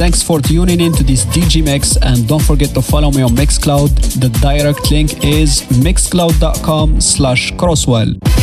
Thanks for tuning in to this DJ Mix and don't forget to follow me on Mixcloud. The direct link is mixcloud.com slash crosswell.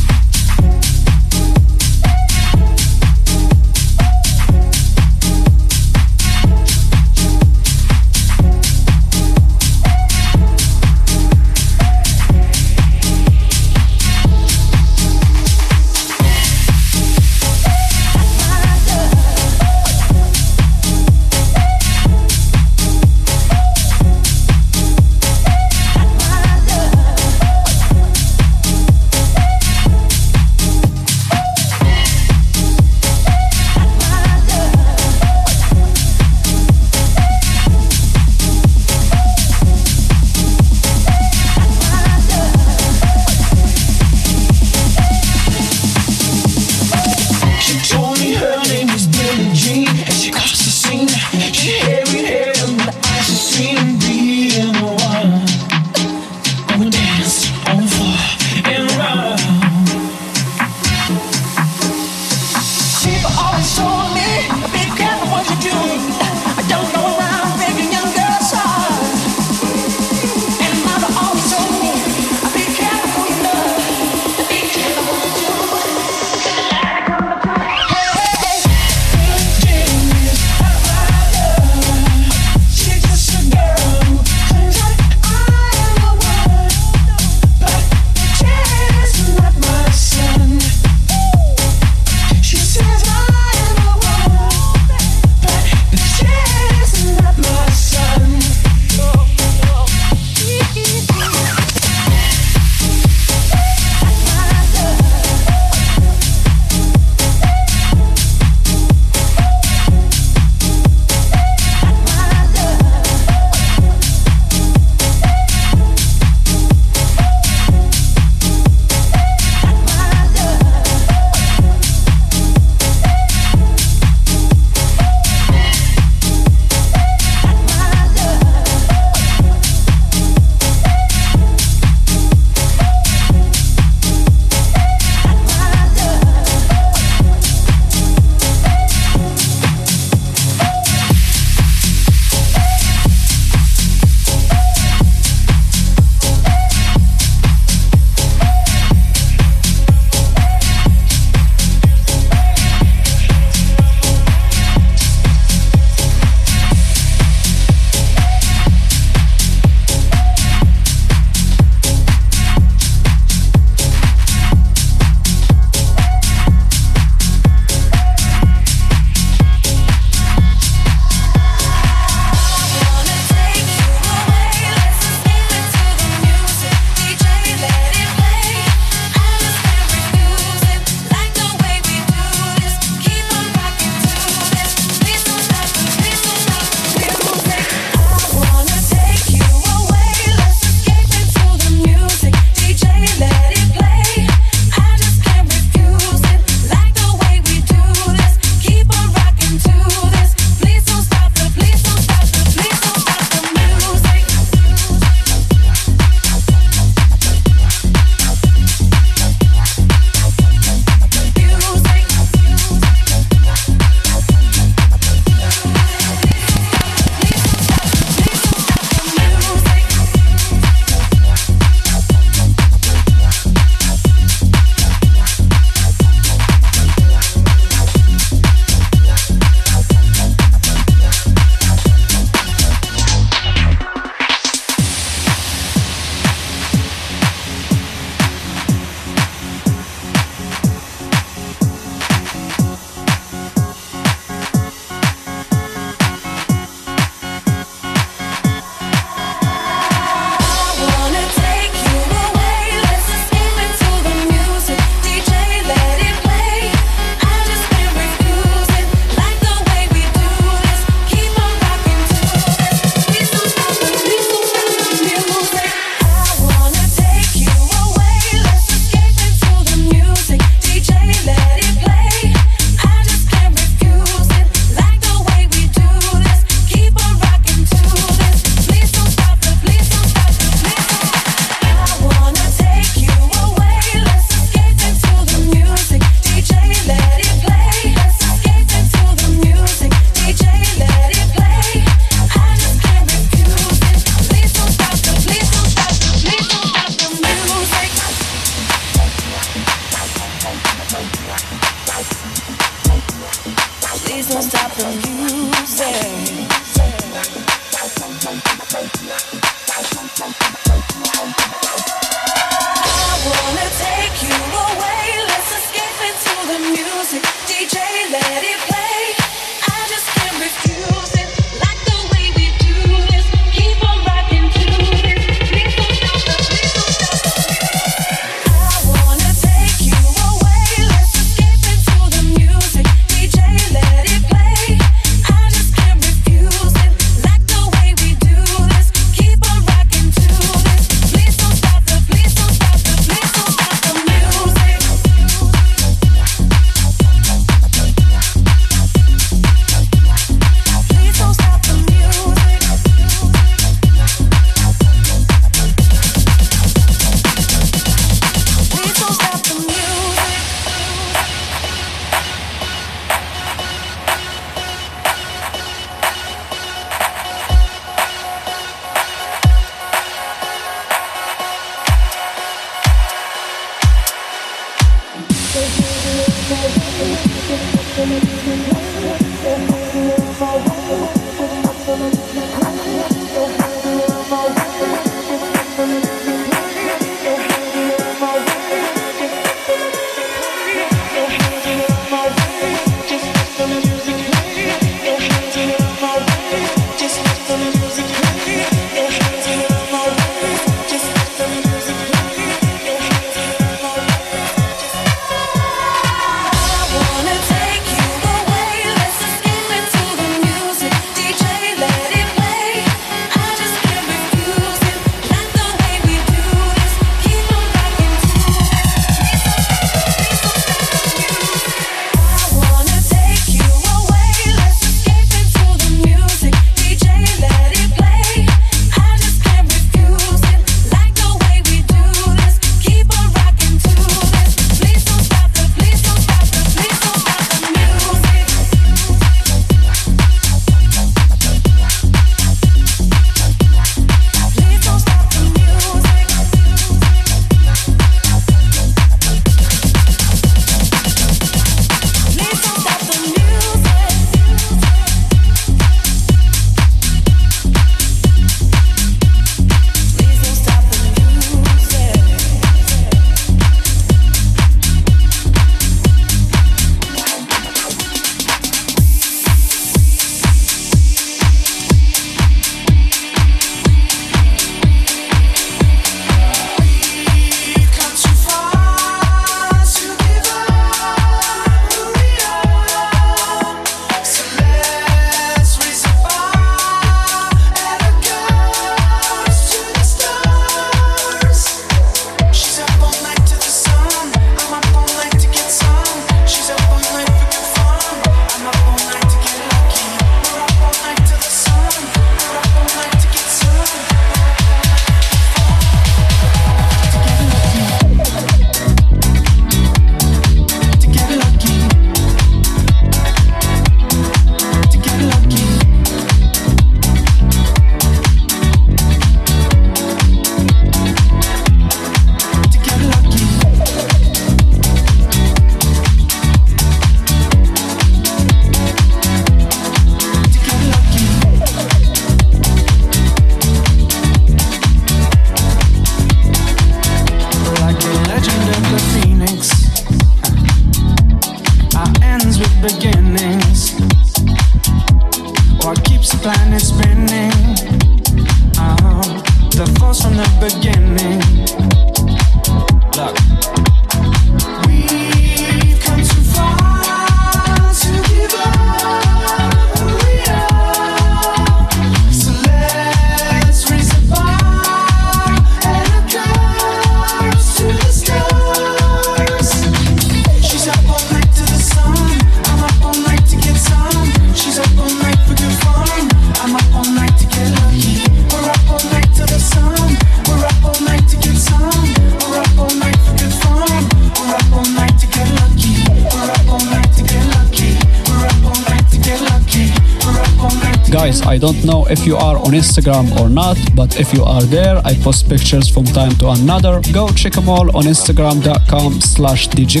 If you are on Instagram or not, but if you are there, I post pictures from time to another. Go check them all on Instagram.com slash DJ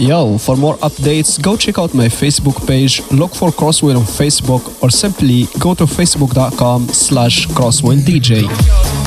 Yo, for more updates, go check out my Facebook page, look for Crosswell on Facebook, or simply go to facebook.com slash crosswelldj.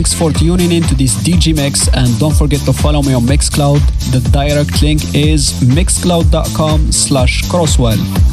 Thanks for tuning in to this DJ Mix and don't forget to follow me on Mixcloud. The direct link is mixcloud.com slash crosswell.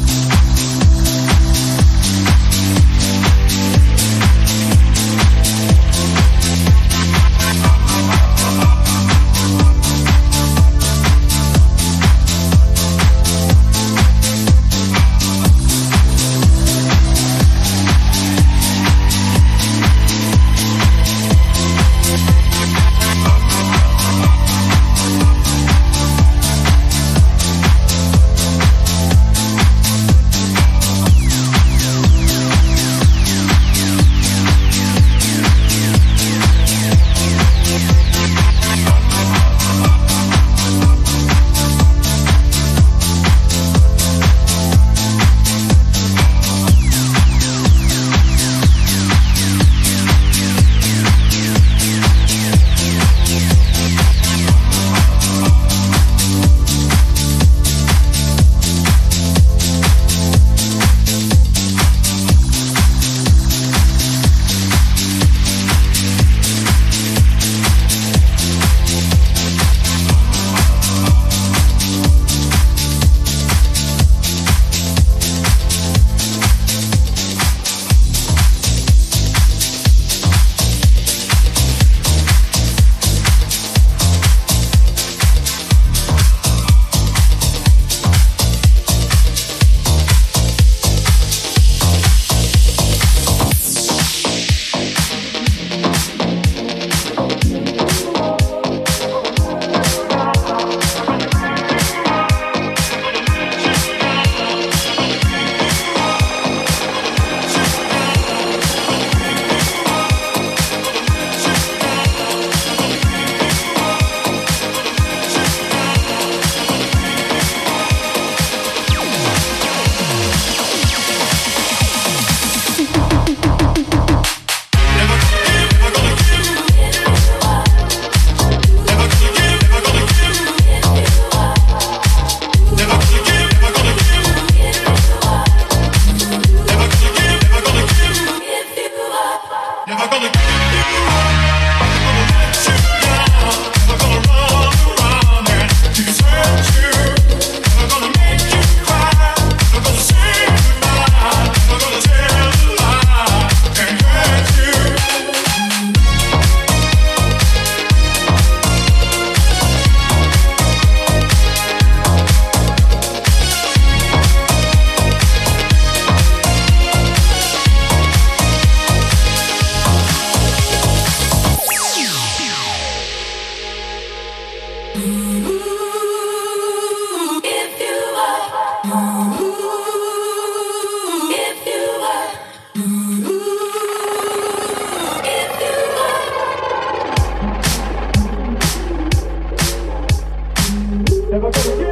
É Never gonna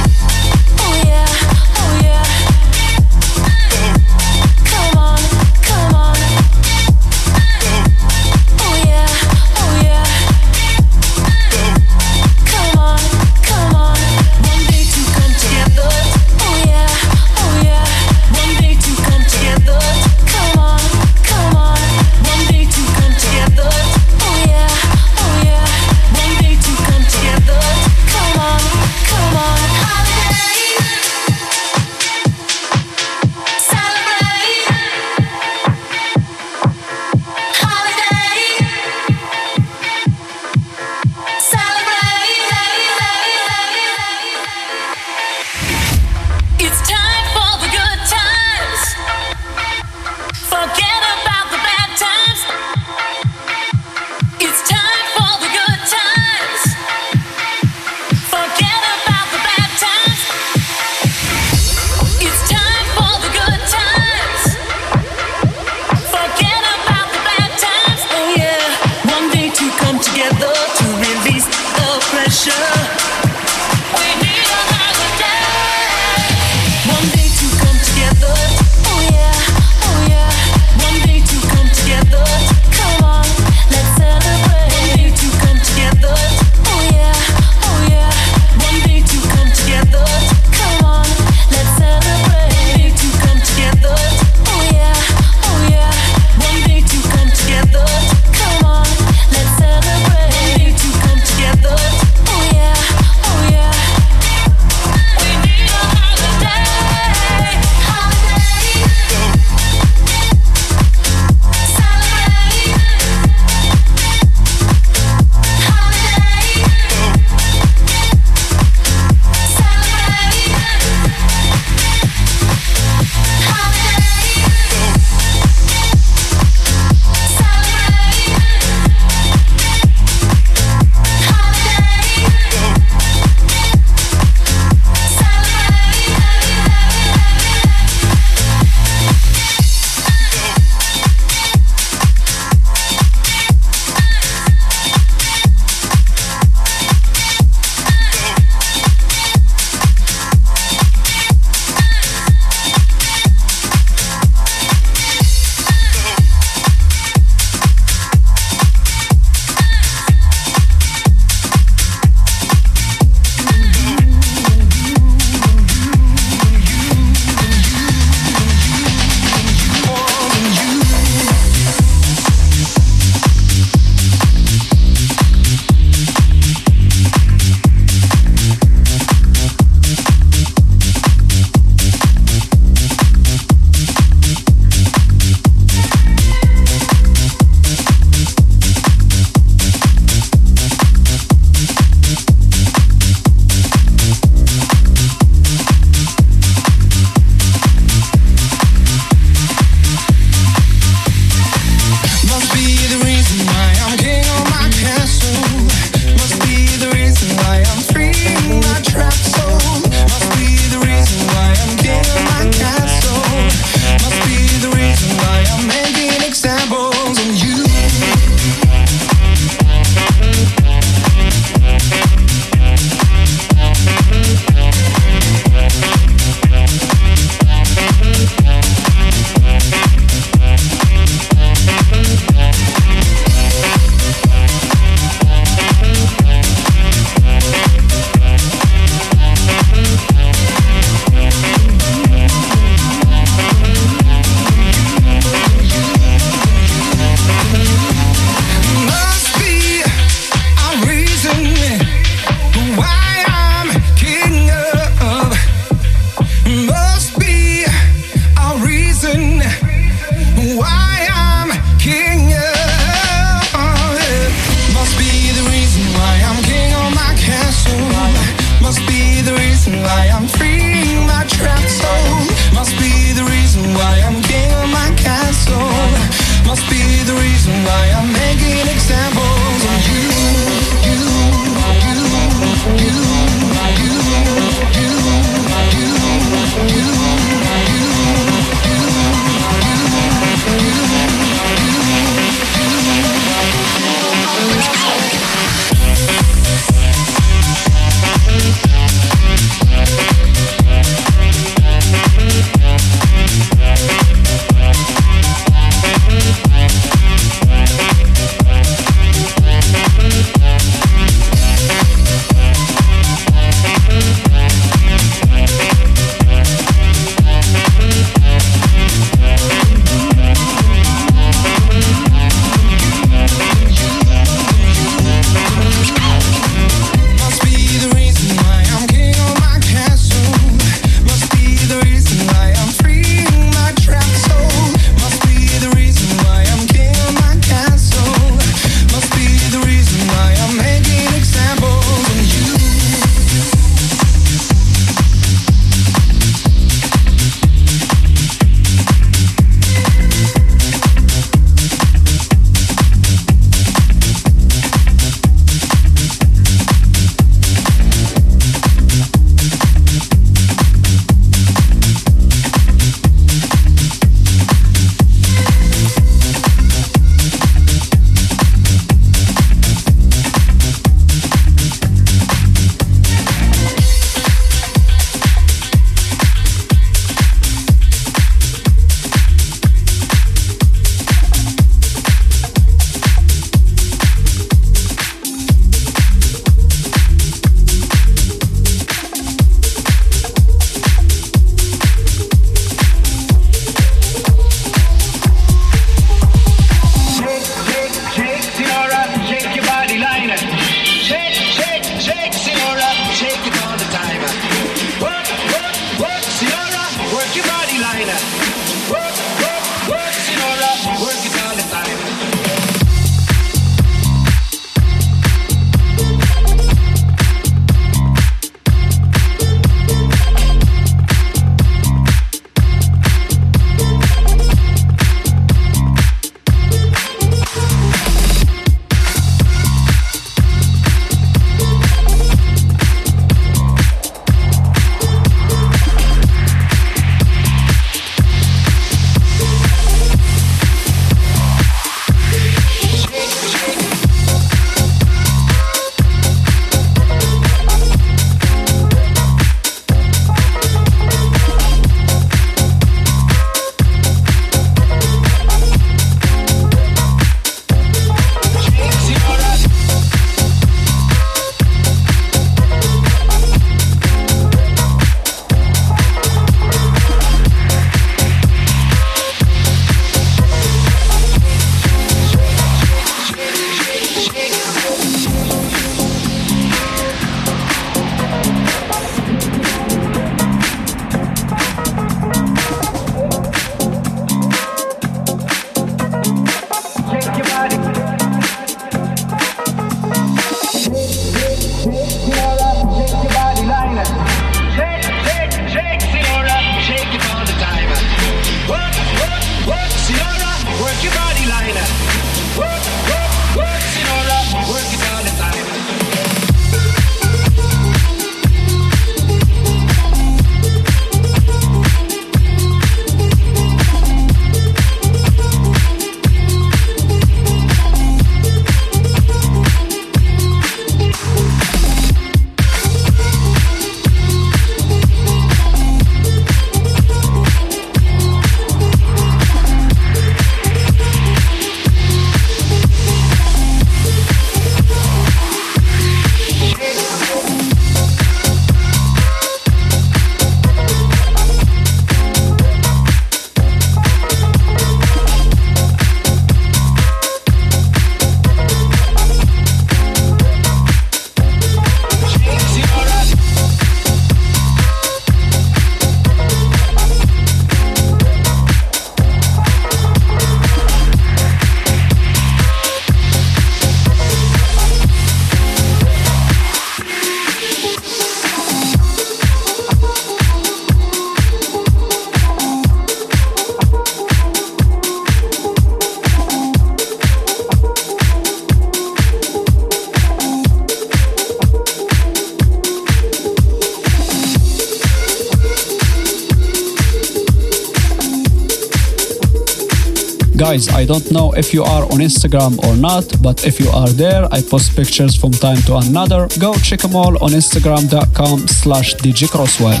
if you are on Instagram or not, but if you are there, I post pictures from time to another. Go check them all on instagram.com slash djcrosswell.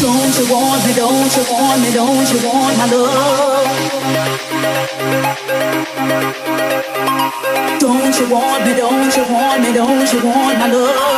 Don't you want me, don't you want me, don't you want my love? knows you want my love.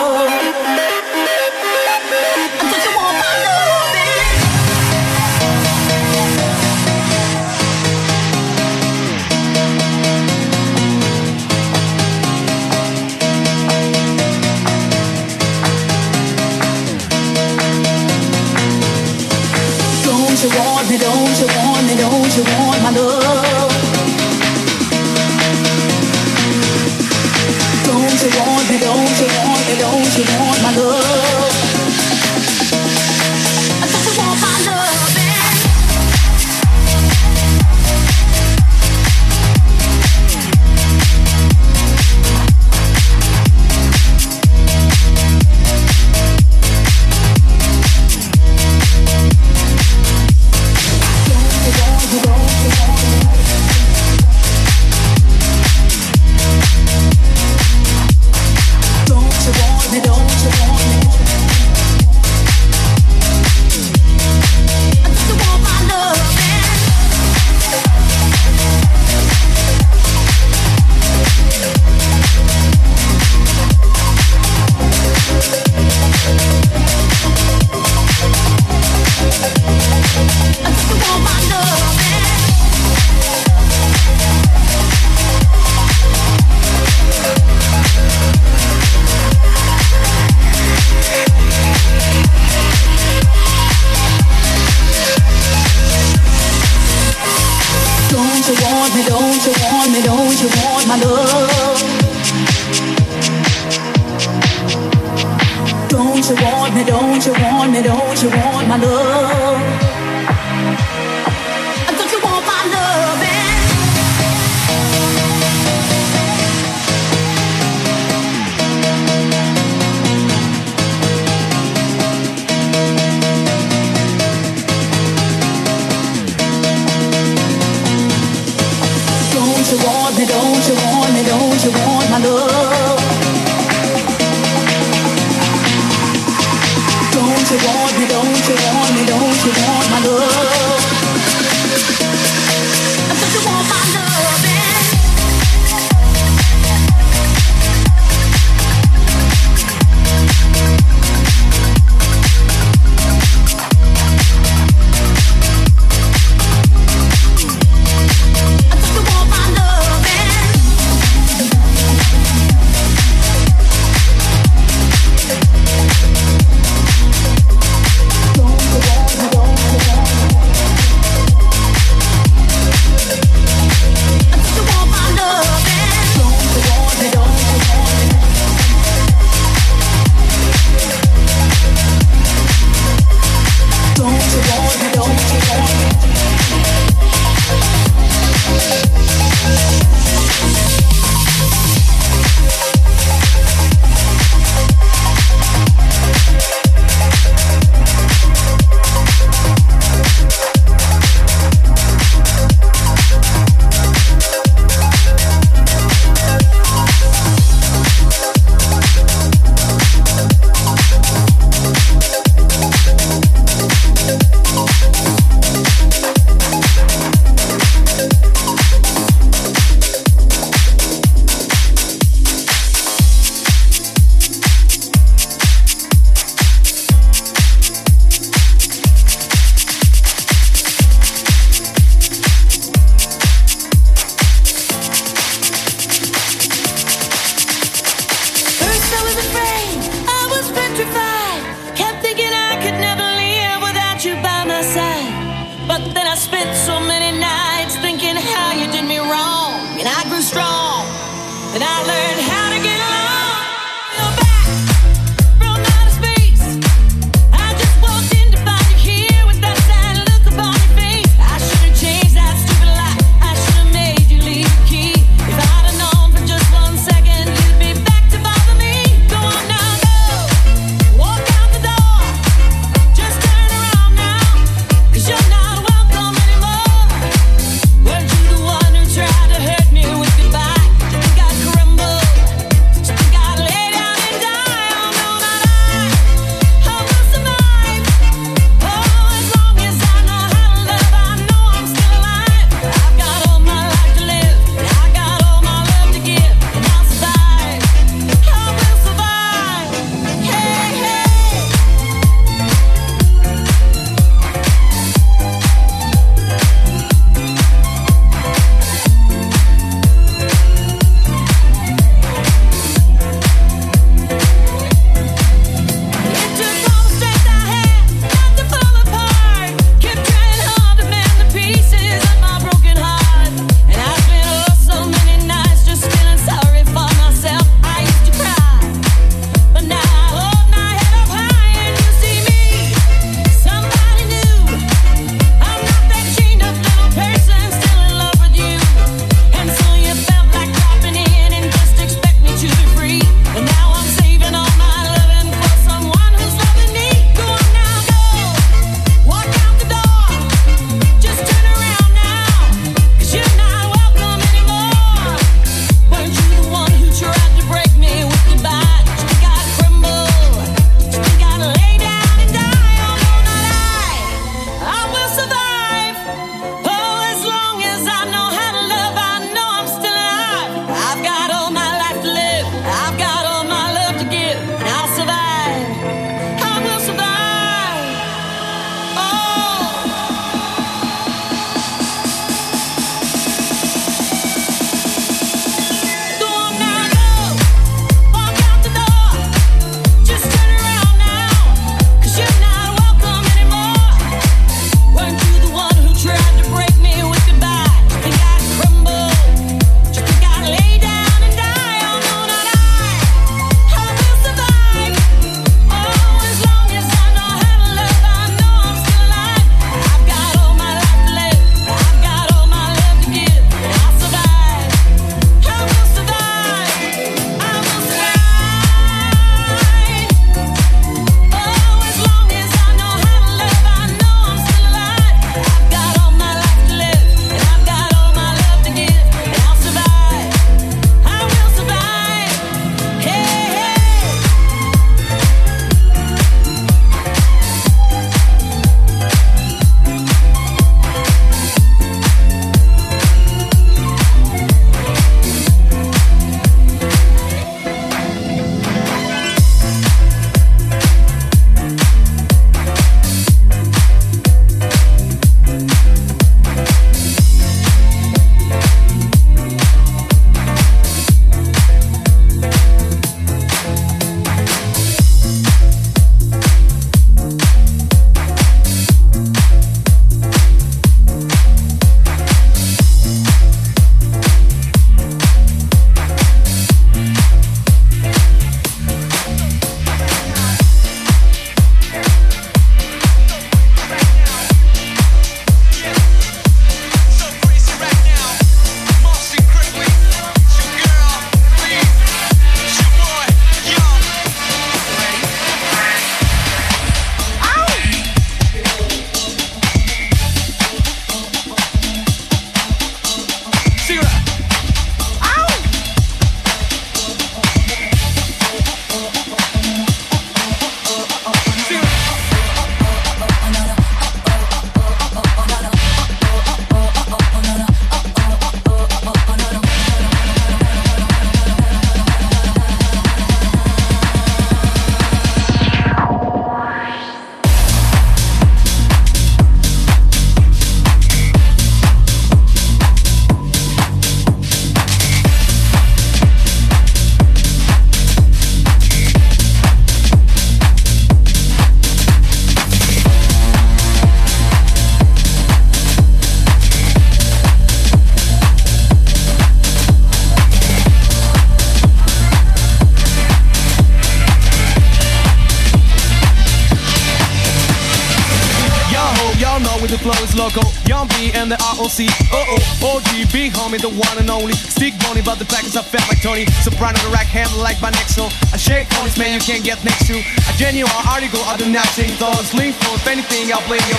The one and only. Stick bony, but the package I felt like Tony. Soprano, the rack handle like my next I shake on man, you can't get next to. A genuine article, I do not sing those. Link for if anything, I'll blame yo.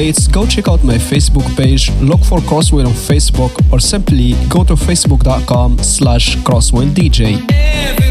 Updates, go check out my Facebook page, look for Crosswind on Facebook, or simply go to facebook.com slash crosswelldj.